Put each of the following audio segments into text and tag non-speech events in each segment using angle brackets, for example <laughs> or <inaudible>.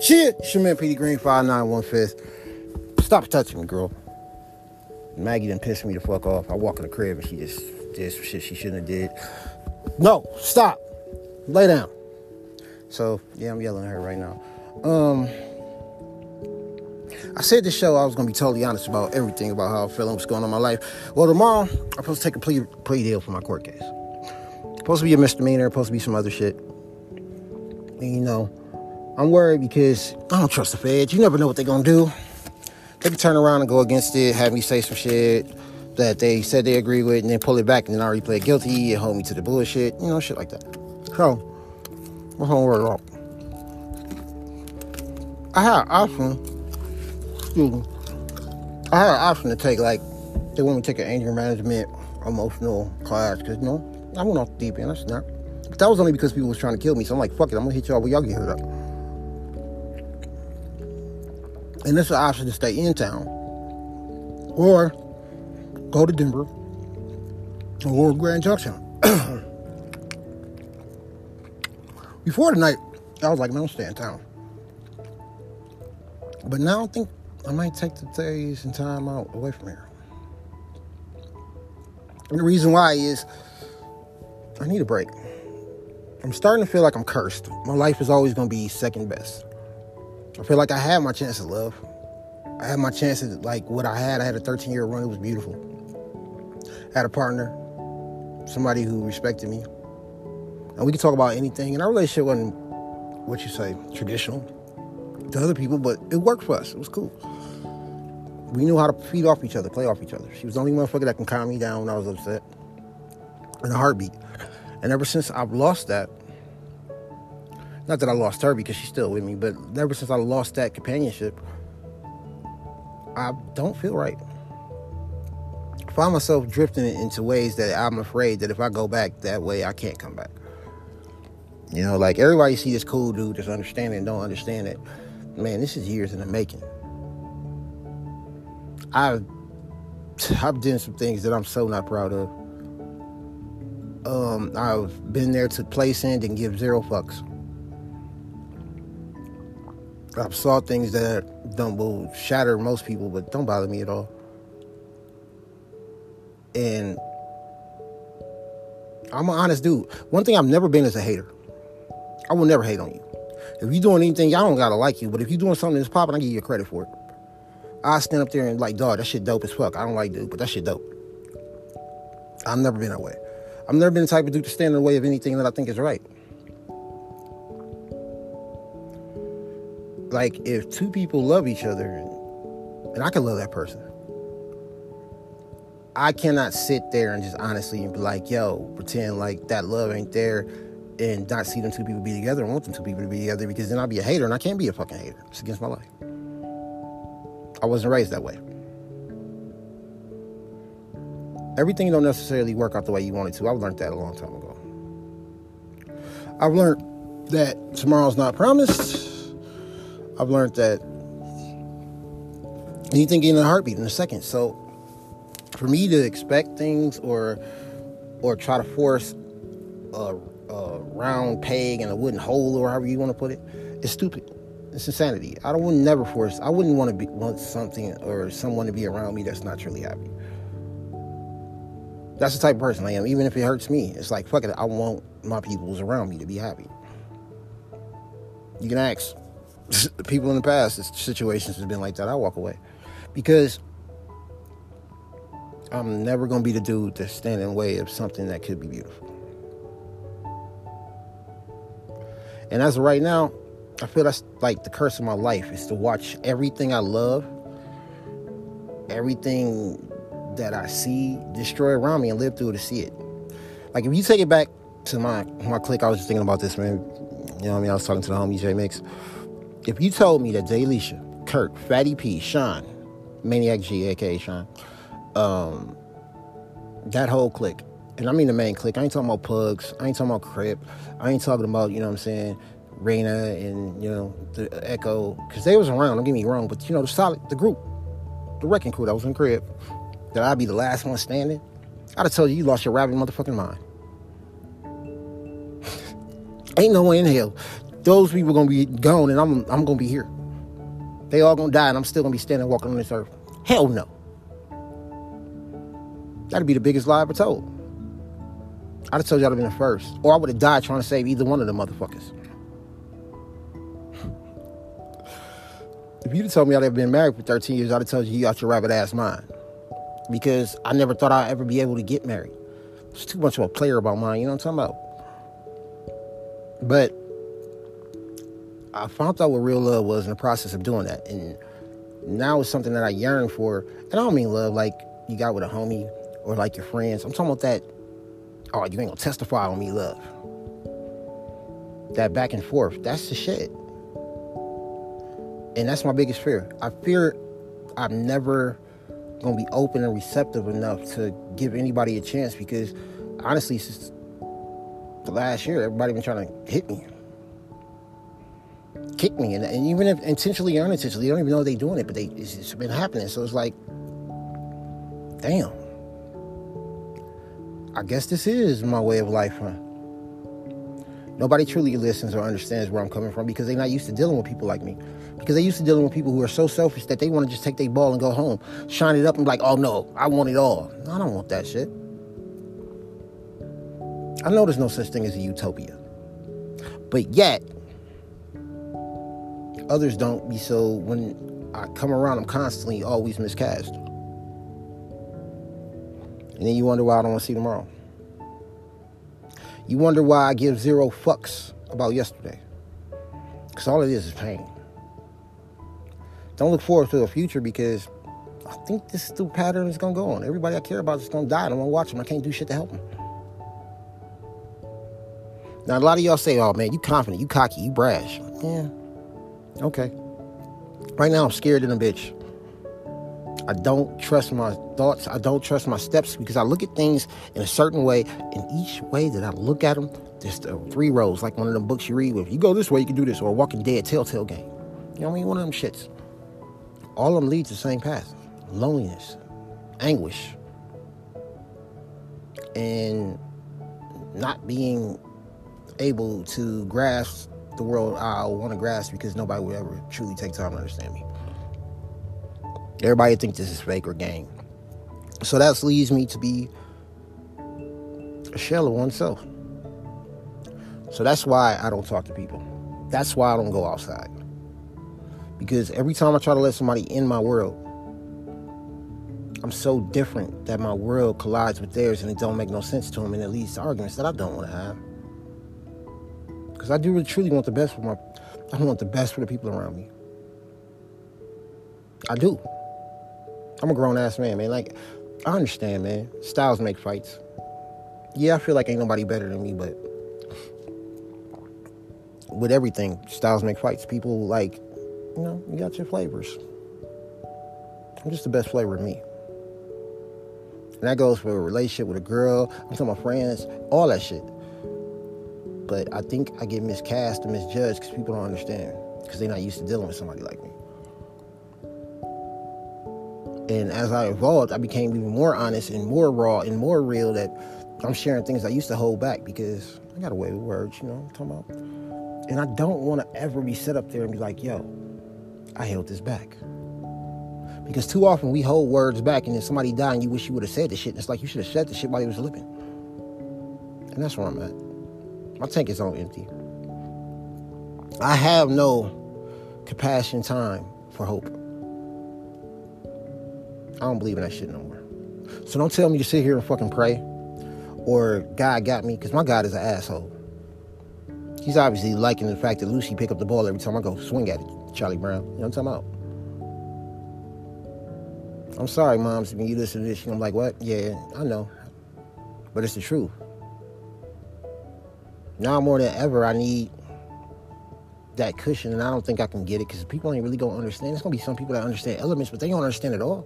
Shit, Shaman Petey Green, 591 Stop touching me, girl. Maggie done pissed me the fuck off. I walk in the crib and she just did some shit she shouldn't have did. No, stop. Lay down. So, yeah, I'm yelling at her right now. Um, I said this show I was gonna be totally honest about everything about how I'm feeling, what's going on in my life. Well, tomorrow I'm supposed to take a plea, plea deal for my court case. Supposed to be a misdemeanor, supposed to be some other shit. And you know, I'm worried because I don't trust the feds. You never know what they're gonna do. They can turn around and go against it, have me say some shit that they said they agree with, and then pull it back and then I already play guilty and hold me to the bullshit, you know, shit like that. So, on worry about? I had an option. Excuse me. I had an option to take like they want me to take an anger management emotional class because you know I went off the deep end. That's not. But that was only because people was trying to kill me. So I'm like, fuck it, I'm gonna hit y'all where y'all get hurt up. And is an option to stay in town. Or go to Denver or Grand Junction. <clears throat> Before tonight, I was like, man, I'm staying in town. But now I think I might take the days and time out away from here. And the reason why is I need a break. I'm starting to feel like I'm cursed. My life is always going to be second best. I feel like I had my chance at love. I had my chance at like what I had. I had a 13 year run. It was beautiful. I had a partner, somebody who respected me, and we could talk about anything. And our relationship wasn't what you say traditional to other people, but it worked for us. It was cool. We knew how to feed off each other, play off each other. She was the only motherfucker that can calm me down when I was upset, in a heartbeat. And ever since I've lost that, not that I lost her because she's still with me, but ever since I lost that companionship, I don't feel right. I find myself drifting into ways that I'm afraid that if I go back that way, I can't come back. You know, like everybody see this cool dude that's understanding and don't understand it. Man, this is years in the making. I've I've done some things that I'm so not proud of. Um, I've been there, took place in, didn't give zero fucks. I've saw things that don't will shatter most people, but don't bother me at all. And I'm an honest dude. One thing I've never been is a hater. I will never hate on you. If you're doing anything, y'all don't gotta like you, but if you're doing something that's popping, I give you credit for it. I stand up there and like, dog, that shit dope as fuck. I don't like dude, but that shit dope. I've never been that way. I've never been the type of dude to stand in the way of anything that I think is right. Like, if two people love each other, and, I can love that person, I cannot sit there and just honestly and be like, yo, pretend like that love ain't there and not see them two people be together and want them two people to be together because then I'll be a hater and I can't be a fucking hater. It's against my life. I wasn't raised that way. Everything don't necessarily work out the way you want it to. I've learned that a long time ago. I've learned that tomorrow's not promised. I've learned that anything in a heartbeat in a second. So for me to expect things or or try to force a, a round peg in a wooden hole or however you want to put it, it's stupid. It's insanity. I don't would never force. I wouldn't want to be want something or someone to be around me that's not truly happy. That's the type of person I am. Even if it hurts me, it's like fuck it. I want my peoples around me to be happy. You can ask people in the past. Situations has been like that. I walk away because I'm never gonna be the dude to stand in the way of something that could be beautiful. And as of right now, I feel that's like the curse of my life is to watch everything I love, everything that I see destroy around me and live through to see it. Like if you take it back to my my clique, I was just thinking about this, man. You know what I mean? I was talking to the homie J Mix. If you told me that Delisha, Kurt, Fatty P, Sean, Maniac G, aka Sean, um, that whole clique, and I mean the main clique. I ain't talking about Pugs. I ain't talking about Crip. I ain't talking about, you know what I'm saying, Raina and, you know, the Echo. Because they was around, don't get me wrong. But, you know, the solid, the group, the wrecking crew that was in Crip, that I'd be the last one standing. I'd have told you you lost your rabbit motherfucking mind. <laughs> ain't no way in hell. Those people are gonna be gone, and I'm I'm gonna be here. They all gonna die, and I'm still gonna be standing walking on this earth. Hell no. That'd be the biggest lie I ever told. I'd have told I'd have been the first, or I would have died trying to save either one of the motherfuckers. if you'd have told me I'd have been married for 13 years, I'd have told you you out your rabbit ass mind. Because I never thought I'd ever be able to get married. It's too much of a player about mine, you know what I'm talking about? But I found out what real love was in the process of doing that. And now it's something that I yearn for. And I don't mean love like you got with a homie or like your friends. I'm talking about that, oh, you ain't gonna testify on me love. That back and forth. That's the shit. And that's my biggest fear. I fear I'm never gonna be open and receptive enough to give anybody a chance because honestly, since the last year, everybody been trying to hit me, kick me, and, and even if intentionally or unintentionally, they don't even know they're doing it, but they it's, it's been happening. So it's like, damn. I guess this is my way of life, huh? Nobody truly listens or understands where I'm coming from because they're not used to dealing with people like me. Because they're used to dealing with people who are so selfish that they want to just take their ball and go home, shine it up and be like, oh no, I want it all. No, I don't want that shit. I know there's no such thing as a utopia. But yet, others don't be so when I come around, I'm constantly always miscast. And then you wonder why I don't want to see tomorrow. You wonder why I give zero fucks about yesterday. Because all it is is pain. Don't look forward to the future because I think this stupid pattern is going to go on. Everybody I care about is going to die. And I to watch them. I can't do shit to help them. Now, a lot of y'all say, oh man, you confident, you cocky, you brash. Yeah. Okay. Right now, I'm scared in a bitch. I don't trust my thoughts. I don't trust my steps because I look at things in a certain way. And each way that I look at them, there's the three rows, like one of them books you read. If you go this way, you can do this, or Walking Dead, Telltale Game. You know what I mean? One of them shits. All of them lead to the same path: loneliness, anguish, and not being able to grasp the world I want to grasp because nobody will ever truly take time to understand me. Everybody thinks this is fake or game. So that leads me to be a shell of oneself. So that's why I don't talk to people. That's why I don't go outside. Because every time I try to let somebody in my world, I'm so different that my world collides with theirs and it don't make no sense to them and it leads to arguments that I don't want to have. Because I do really truly want the best for my I want the best for the people around me. I do. I'm a grown ass man, man. Like, I understand, man. Styles make fights. Yeah, I feel like ain't nobody better than me, but with everything, styles make fights. People like, you know, you got your flavors. I'm just the best flavor of me. And that goes for a relationship with a girl, I'm talking about friends, all that shit. But I think I get miscast and misjudged because people don't understand. Because they're not used to dealing with somebody like me. And as I evolved, I became even more honest and more raw and more real that I'm sharing things I used to hold back because I got away with words, you know what I'm talking about? And I don't want to ever be set up there and be like, yo, I held this back. Because too often we hold words back and then somebody died and you wish you would have said the shit. And it's like you should have said the shit while you was living. And that's where I'm at. My tank is on empty. I have no compassion time for hope. I don't believe in that shit no more. So don't tell me to sit here and fucking pray or God got me, because my God is an asshole. He's obviously liking the fact that Lucy pick up the ball every time I go swing at it, Charlie Brown. You know what I'm talking about? I'm sorry, moms, when you listen to this, I'm like, what? Yeah, I know. But it's the truth. Now more than ever, I need that cushion, and I don't think I can get it because people ain't really gonna understand. It's gonna be some people that understand elements, but they don't understand it all.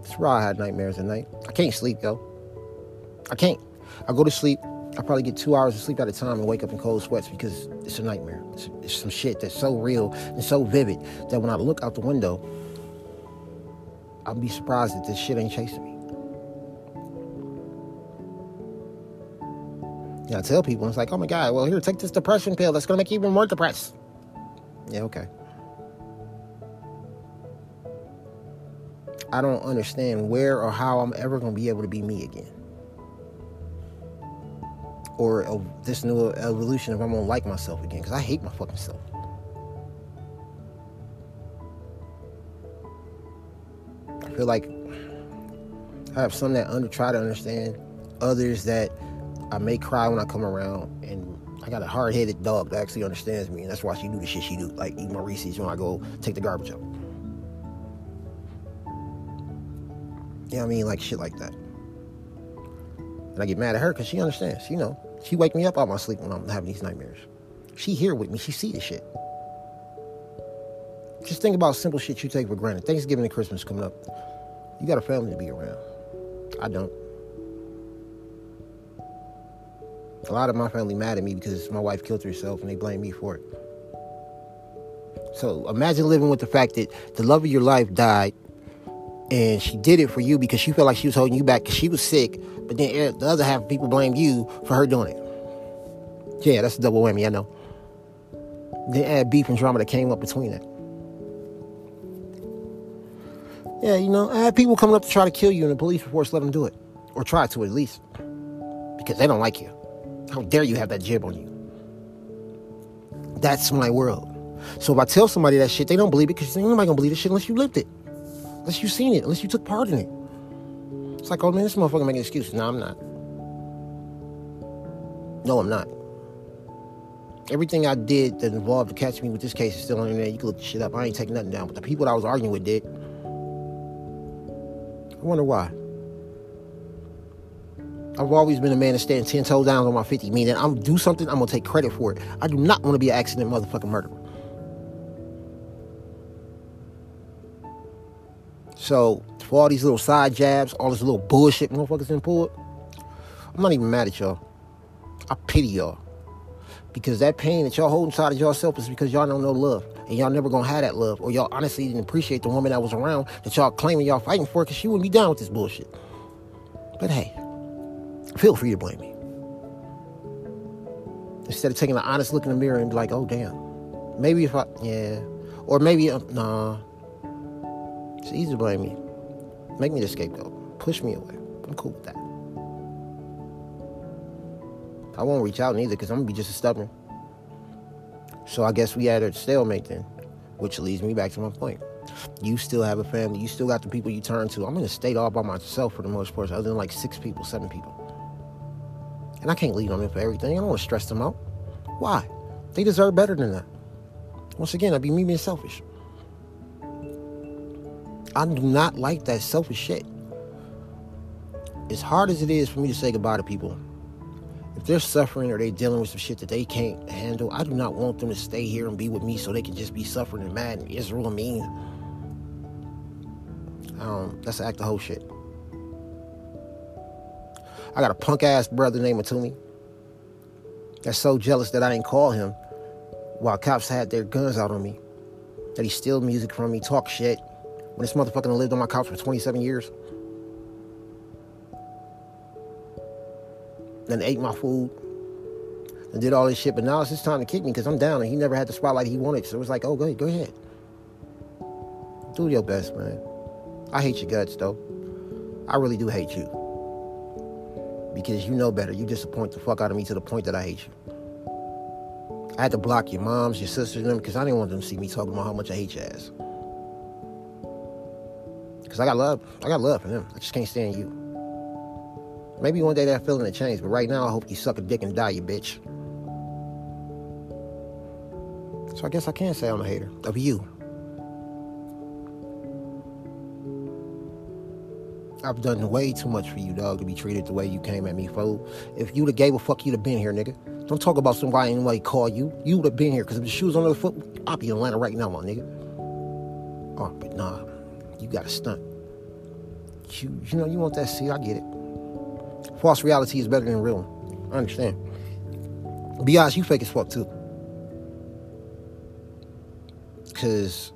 It's why I had nightmares at night. I can't sleep yo. I can't. I go to sleep. I probably get two hours of sleep at a time and wake up in cold sweats because it's a nightmare. It's, it's some shit that's so real and so vivid that when I look out the window, I'll be surprised that this shit ain't chasing me. Yeah, I tell people, it's like, oh my God, well, here, take this depression pill. That's going to make you even more depressed. Yeah, okay. I don't understand where or how I'm ever going to be able to be me again. Or uh, this new evolution if I'm going to like myself again. Because I hate my fucking self. I feel like I have some that under try to understand, others that I may cry when I come around, and I got a hard-headed dog that actually understands me, and that's why she do the shit she do, like eat my Reese's when I go take the garbage out. You know what I mean? Like shit like that. And I get mad at her because she understands. You know, she wake me up out my sleep when I'm having these nightmares. She here with me. She see the shit. Just think about simple shit you take for granted. Thanksgiving and Christmas coming up. You got a family to be around. I don't. A lot of my family mad at me because my wife killed herself and they blame me for it. So imagine living with the fact that the love of your life died and she did it for you because she felt like she was holding you back because she was sick, but then the other half of people blame you for her doing it. Yeah, that's a double whammy, I know. Then add beef and drama that came up between it. Yeah, you know, I had people coming up to try to kill you and the police force let them do it. Or try to at least. Because they don't like you. How dare you have that jib on you? That's my world. So if I tell somebody that shit, they don't believe it because nobody gonna believe this shit unless you lived it. Unless you seen it, unless you took part in it. It's like, oh man, this motherfucker making excuses. No, I'm not. No, I'm not. Everything I did that involved to catch me with this case is still on the internet. You can look the shit up. I ain't taking nothing down. But the people that I was arguing with did. I wonder why. I've always been a man to stand ten toes down on my fifty. Meaning, I'm do something, I'm gonna take credit for it. I do not want to be an accident motherfucking murderer. So for all these little side jabs, all this little bullshit motherfuckers in pull, I'm not even mad at y'all. I pity y'all. Because that pain that y'all hold inside of yourself is because y'all don't know love. And y'all never gonna have that love. Or y'all honestly didn't appreciate the woman that was around that y'all claiming y'all fighting for because she wouldn't be down with this bullshit. But hey, feel free to blame me. Instead of taking an honest look in the mirror and be like, oh damn. Maybe if I, yeah. Or maybe, uh, nah. It's easy to blame me. Make me the scapegoat. Push me away. I'm cool with that. I won't reach out neither because I'm gonna be just as stubborn. So I guess we had a stalemate then, which leads me back to my point. You still have a family. You still got the people you turn to. I'm in a state all by myself for the most part, other than like six people, seven people. And I can't lean on them for everything. I don't want to stress them out. Why? They deserve better than that. Once again, I'd be me being selfish. I do not like that selfish shit. As hard as it is for me to say goodbye to people, if they're suffering or they're dealing with some shit that they can't handle, I do not want them to stay here and be with me so they can just be suffering and mad and Israel and mean. Um, that's act the whole shit. I got a punk ass brother named Matumi that's so jealous that I didn't call him while cops had their guns out on me. That he steal music from me, talk shit. When this motherfucker lived on my couch for 27 years. Then ate my food. And did all this shit. But now it's his time to kick me because I'm down and he never had the spotlight he wanted. So it was like, oh, go ahead, go ahead. Do your best, man. I hate your guts, though. I really do hate you. Because you know better. You disappoint the fuck out of me to the point that I hate you. I had to block your moms, your sisters, and them because I didn't want them to see me talking about how much I hate your ass. Because I got love. I got love for them. I just can't stand you. Maybe one day that feeling will change, but right now I hope you suck a dick and die, you bitch. So I guess I can say I'm a hater of you. I've done way too much for you, dog, to be treated the way you came at me, fool. If you'd have gave a fuck, you'd have been here, nigga. Don't talk about somebody anybody call you. You would have been here, because if the shoes on the foot, I'll be in Atlanta right now, my nigga. Oh, but nah, you got a stunt. You, you know, you want that seat, I get it. False reality is better than real. I understand. Be honest, you fake as fuck too. Cause,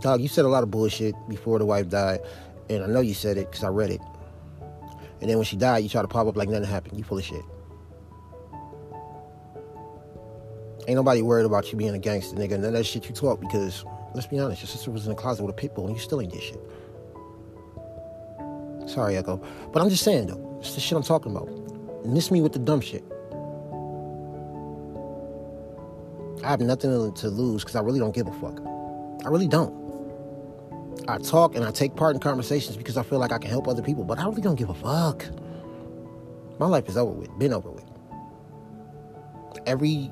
dog, you said a lot of bullshit before the wife died, and I know you said it because I read it. And then when she died, you try to pop up like nothing happened. You full of shit. Ain't nobody worried about you being a gangster, nigga. None of that shit you talk because, let's be honest, your sister was in the closet with a pit bull and you still ain't did shit. Sorry, Echo. But I'm just saying, though. It's the shit I'm talking about. Miss me with the dumb shit. I have nothing to lose because I really don't give a fuck. I really don't. I talk and I take part in conversations because I feel like I can help other people, but I really don't give a fuck. My life is over with, been over with. Every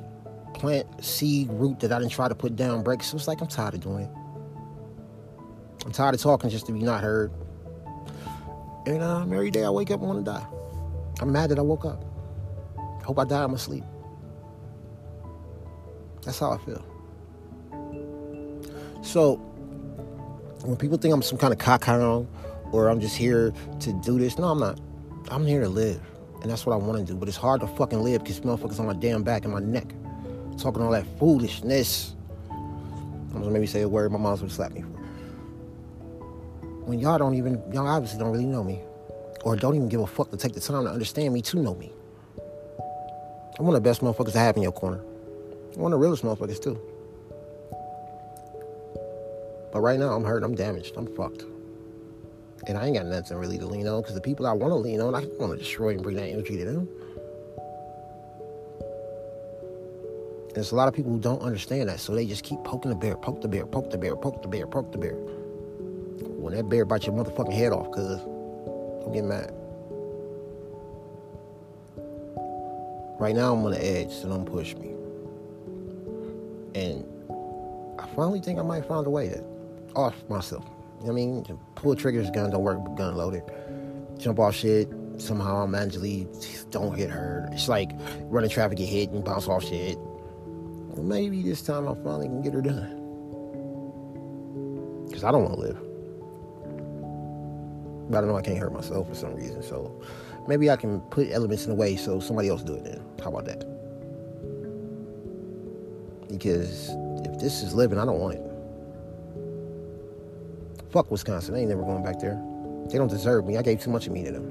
plant, seed, root that I didn't try to put down breaks. So it's like I'm tired of doing it. I'm tired of talking just to be not heard. And um, every day I wake up and want to die. I'm mad that I woke up. Hope I die in my sleep. That's how I feel. So, when people think I'm some kind of cockhound or I'm just here to do this, no, I'm not. I'm here to live. And that's what I want to do. But it's hard to fucking live because motherfuckers on my damn back and my neck. Talking all that foolishness. I'm gonna maybe say a word my mom's gonna slap me for. When y'all don't even, y'all obviously don't really know me. Or don't even give a fuck to take the time to understand me to know me. I'm one of the best motherfuckers to have in your corner. One of the realest motherfuckers too. But right now I'm hurt, I'm damaged, I'm fucked. And I ain't got nothing really to lean on because the people I want to lean on, I want to destroy and bring that energy to them. There's a lot of people who don't understand that, so they just keep poking the bear, poke the bear, poke the bear, poke the bear, poke the bear. When that bear bites your motherfucking head off, cuz I'm getting mad. Right now I'm on the edge, so don't push me. And I finally think I might find a way to off myself. I mean? Pull triggers, gun don't work, gun loaded. Jump off shit, somehow I magically don't get hurt. It's like running traffic, get hit, and bounce off shit. Well, maybe this time I finally can get her done. Because I don't want to live. But I know I can't hurt myself for some reason. So maybe I can put elements in the way so somebody else do it then. How about that? Because if this is living, I don't want it. Fuck Wisconsin. I ain't never going back there. They don't deserve me. I gave too much of me to them.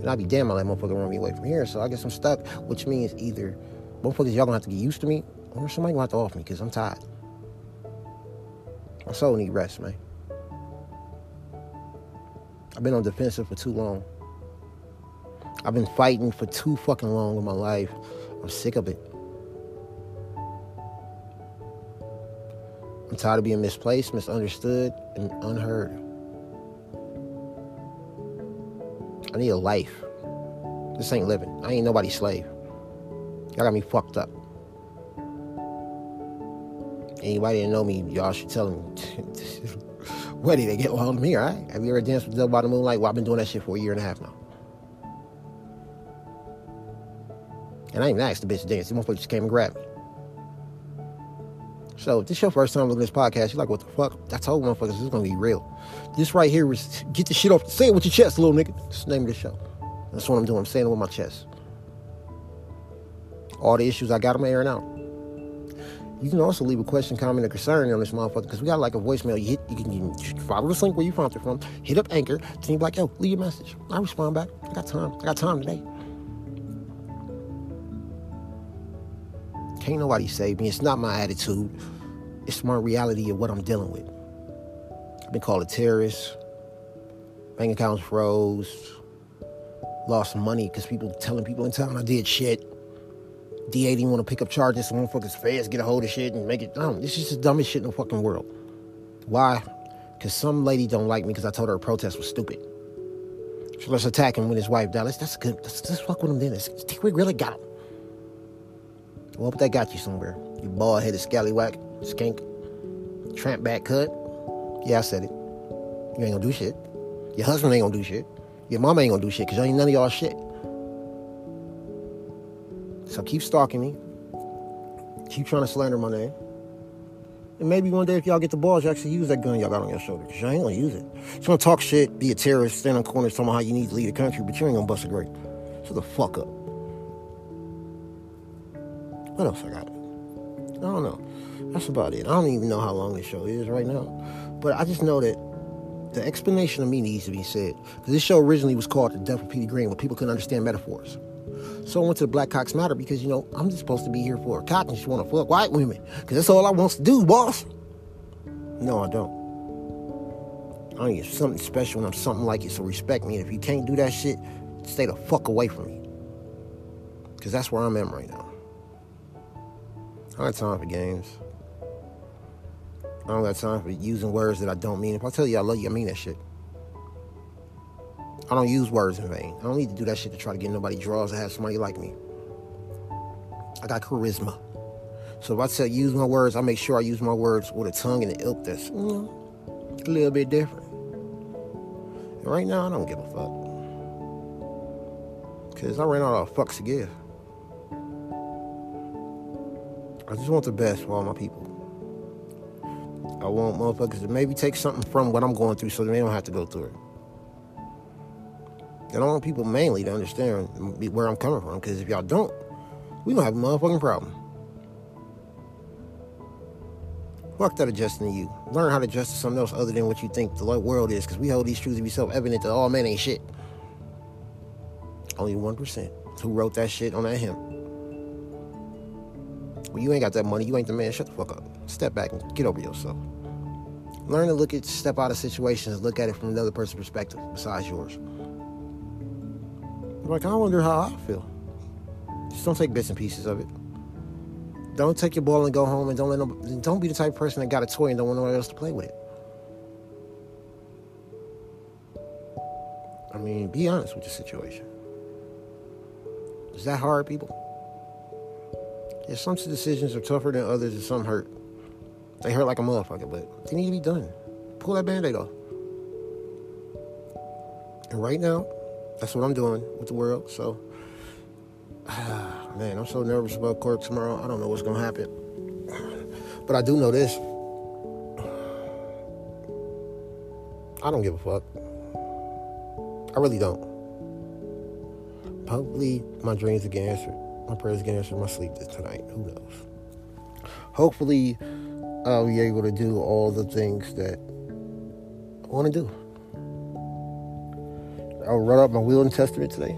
And I'd be damn I let motherfucker run me away from here. So I guess I'm stuck, which means either motherfuckers y'all gonna have to get used to me, or somebody gonna have to off me because I'm tired. My soul need rest, man. I've been on defensive for too long. I've been fighting for too fucking long in my life. I'm sick of it. I'm tired of being misplaced, misunderstood, and unheard. I need a life. This ain't living. I ain't nobody's slave. Y'all got me fucked up. Anybody that know me, y'all should tell them. <laughs> did they get along with me, right? Have you ever danced with devil by the moonlight? Well, I've been doing that shit for a year and a half now. And I ain't even asked the bitch to dance. The motherfucker just came and grabbed me. So if this your first time looking at this podcast, you're like, what the fuck? I told motherfuckers this is gonna be real. This right here is get the shit off. Say it with your chest, little nigga. That's the name of the show. That's what I'm doing. I'm saying it with my chest. All the issues I got, I'm airing out. You can also leave a question, comment, or concern on this motherfucker because we got like a voicemail. You hit, you can, you can follow this link where you found it from. Hit up Anchor. You be like, yo, leave your message. I respond back. I got time. I got time today. Can't nobody save me. It's not my attitude. It's my reality of what I'm dealing with. I've been called a terrorist. Bank accounts froze. Lost money because people telling people in town I did shit. DA didn't want to pick up charges. Some motherfuckers fast get a hold of shit and make it dumb. This is the dumbest shit in the fucking world. Why? Because some lady don't like me because I told her a protest was stupid. So let's attack him when his wife died. Let's, that's good. Let's, let's fuck with him then. Let's, we really got him. Well, but that got you somewhere. You bald headed scallywag, skink, tramp back cut. Yeah, I said it. You ain't gonna do shit. Your husband ain't gonna do shit. Your mama ain't gonna do shit because ain't none of y'all shit. So keep stalking me. Keep trying to slander my name. And maybe one day if y'all get the balls, you actually use that gun y'all got on your shoulder. Because you ain't gonna use it. You gonna talk shit, be a terrorist, stand on corners, talking about how you need to leave the country, but you ain't gonna bust a grape. So the fuck up. What else I got? I don't know. That's about it. I don't even know how long this show is right now. But I just know that the explanation of me needs to be said. Because this show originally was called The Death of Petey Green, but people couldn't understand metaphors. So I went to the Black Cocks Matter because, you know, I'm just supposed to be here for a cock and just want to fuck white women. Because that's all I wants to do, boss. No, I don't. I need something special and I'm something like you, so respect me. And if you can't do that shit, stay the fuck away from me. Because that's where I'm at right now. I don't have time for games. I don't got time for using words that I don't mean. If I tell you I love you, I mean that shit. I don't use words in vain. I don't need to do that shit to try to get nobody draws to have somebody like me. I got charisma. So if I tell use my words, I make sure I use my words with a tongue and an ilk that's you know, a little bit different. And right now, I don't give a fuck. Because I ran out of fucks to give. I just want the best for all my people. I want motherfuckers to maybe take something from what I'm going through so they don't have to go through it. And I want people mainly to understand where I'm coming from, because if y'all don't, we gonna have a motherfucking problem. Fuck that adjusting to you. Learn how to adjust to something else other than what you think the world is, because we hold these truths to be self-evident that all men ain't shit. Only 1% who wrote that shit on that hymn. Well, you ain't got that money, you ain't the man, shut the fuck up. Step back and get over yourself. Learn to look at, step out of situations, look at it from another person's perspective besides yours. Like, I wonder how I feel. Just don't take bits and pieces of it. Don't take your ball and go home, and don't let them, don't be the type of person that got a toy and don't want nobody else to play with it. I mean, be honest with the situation. Is that hard, people? Yeah, some decisions are tougher than others, and some hurt. They hurt like a motherfucker, but they need to be done. Pull that band-aid off. And right now, that's what I'm doing with the world. So, ah, <sighs> man, I'm so nervous about court tomorrow. I don't know what's gonna happen, <sighs> but I do know this. I don't give a fuck. I really don't. Hopefully, my dreams get answered. My prayers get answered in my sleep tonight. Who knows? Hopefully, I'll be able to do all the things that I want to do. I'll run up my will and testament today.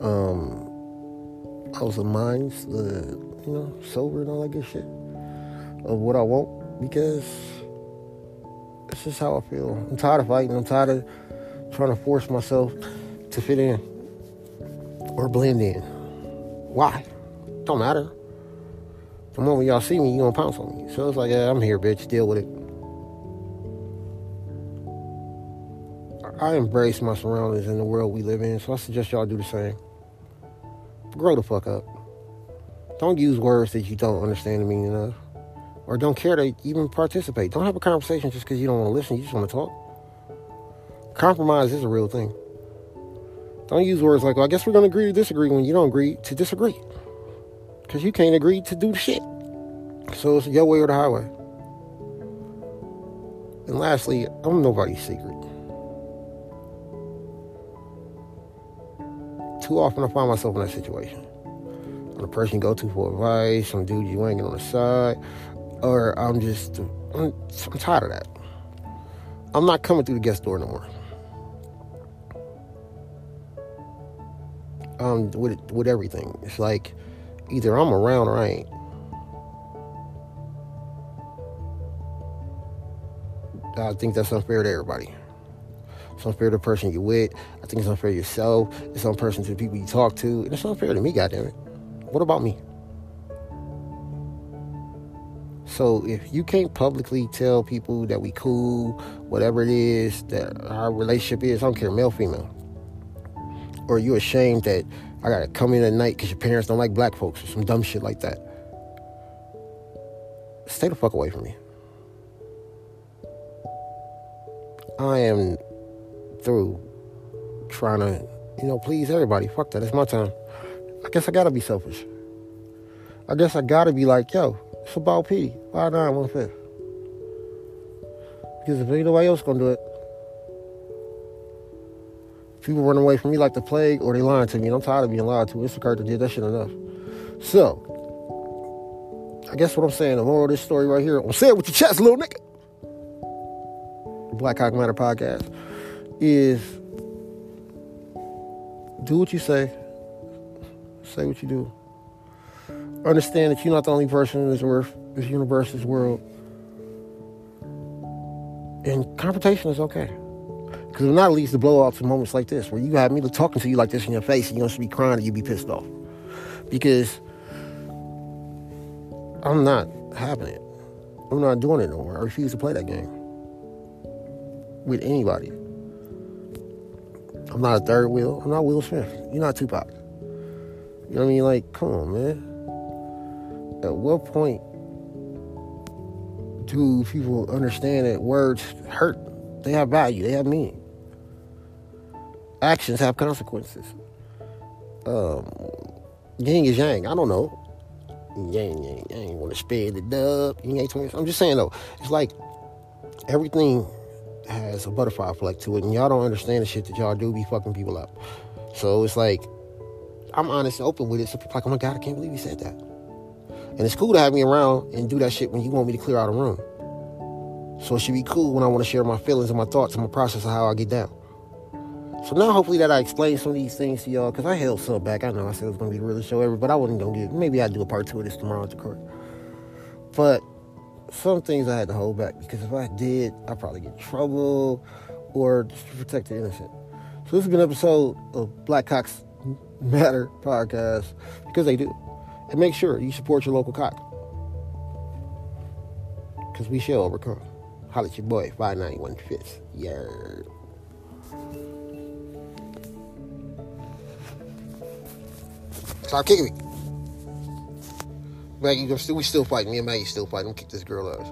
Um, I was in minds, the you know, sober and all that good shit of what I want because it's just how I feel. I'm tired of fighting. I'm tired of trying to force myself to fit in or blend in. Why? Don't matter. The moment y'all see me, you gonna pounce on me. So it's like, yeah, I'm here, bitch. Deal with it. I embrace my surroundings in the world we live in, so I suggest y'all do the same. Grow the fuck up. Don't use words that you don't understand the meaning of, or don't care to even participate. Don't have a conversation just because you don't want to listen. You just want to talk. Compromise is a real thing. Don't use words like, well, I guess we're going to agree to disagree when you don't agree to disagree. Because you can't agree to do the shit. So it's your way or the highway. And lastly, I'm nobody's secret. too often I find myself in that situation. I'm the person you go to for advice, some dude you ain't on the side, or I'm just, I'm, I'm tired of that. I'm not coming through the guest door no more. Um, with with everything, it's like either I'm around or I ain't. I think that's unfair to everybody. It's unfair to the person you're with. I think it's unfair to yourself. It's unfair to the people you talk to. And it's unfair to me, goddammit. What about me? So if you can't publicly tell people that we cool, whatever it is that our relationship is, I don't care, male, female, or you ashamed that I gotta come in at night because your parents don't like black folks or some dumb shit like that, stay the fuck away from me. I am through trying to, you know, please everybody. Fuck that. It's my time. I guess I gotta be selfish. I guess I gotta be like, yo, it's about P. Five nine one fifth. Because if ain't nobody else gonna do it, people run away from me like the plague, or they lying to me, and I'm tired of being lied to. Instacart did that shit enough. So, I guess what I'm saying, the moral of this story right here, I'm saying it with your chest, little nigga. Black Cock Matter podcast is do what you say, Say what you do. Understand that you're not the only person in this earth, this universe, this world. And confrontation is okay. Because it not leads to blowouts in moments like this, where you have me talking to you like this in your face and you don't be crying and you be pissed off. Because I'm not having it. I'm not doing it no more. I refuse to play that game with anybody. I'm not a third wheel. I'm not Will Smith. You're not Tupac. You know what I mean? Like, come on, man. At what point do people understand that words hurt? They have value. They have meaning. Actions have consequences. Um, yin is yang. I don't know. Yang, yang, yang. Want to spread the dub? Ain't 20. I'm just saying though. It's like everything has a butterfly effect to it, and y'all don't understand the shit that y'all do be fucking people up. So it's like, I'm honest and open with it. So people like, oh my God, I can't believe he said that. And it's cool to have me around and do that shit when you want me to clear out a room. So it should be cool when I want to share my feelings and my thoughts and my process of how I get down. So now hopefully that I explained some of these things to y'all, because I held some back. I know I said it was to be the real show ever, but I wasn't do it. Maybe I'd do a part two of this tomorrow at the court. But some things I had to hold back because if I did, I'd probably get in trouble or just to protect the innocent. So this has been an episode of Black Cocks Matter podcast because they do. And make sure you support your local cock. Because we shall overcome. Holla at your boy, 591 Fifth. Yeah. Stop kicking me. Maggie, we still fighting. Me and Maggie still fighting. I'm kick this girl out.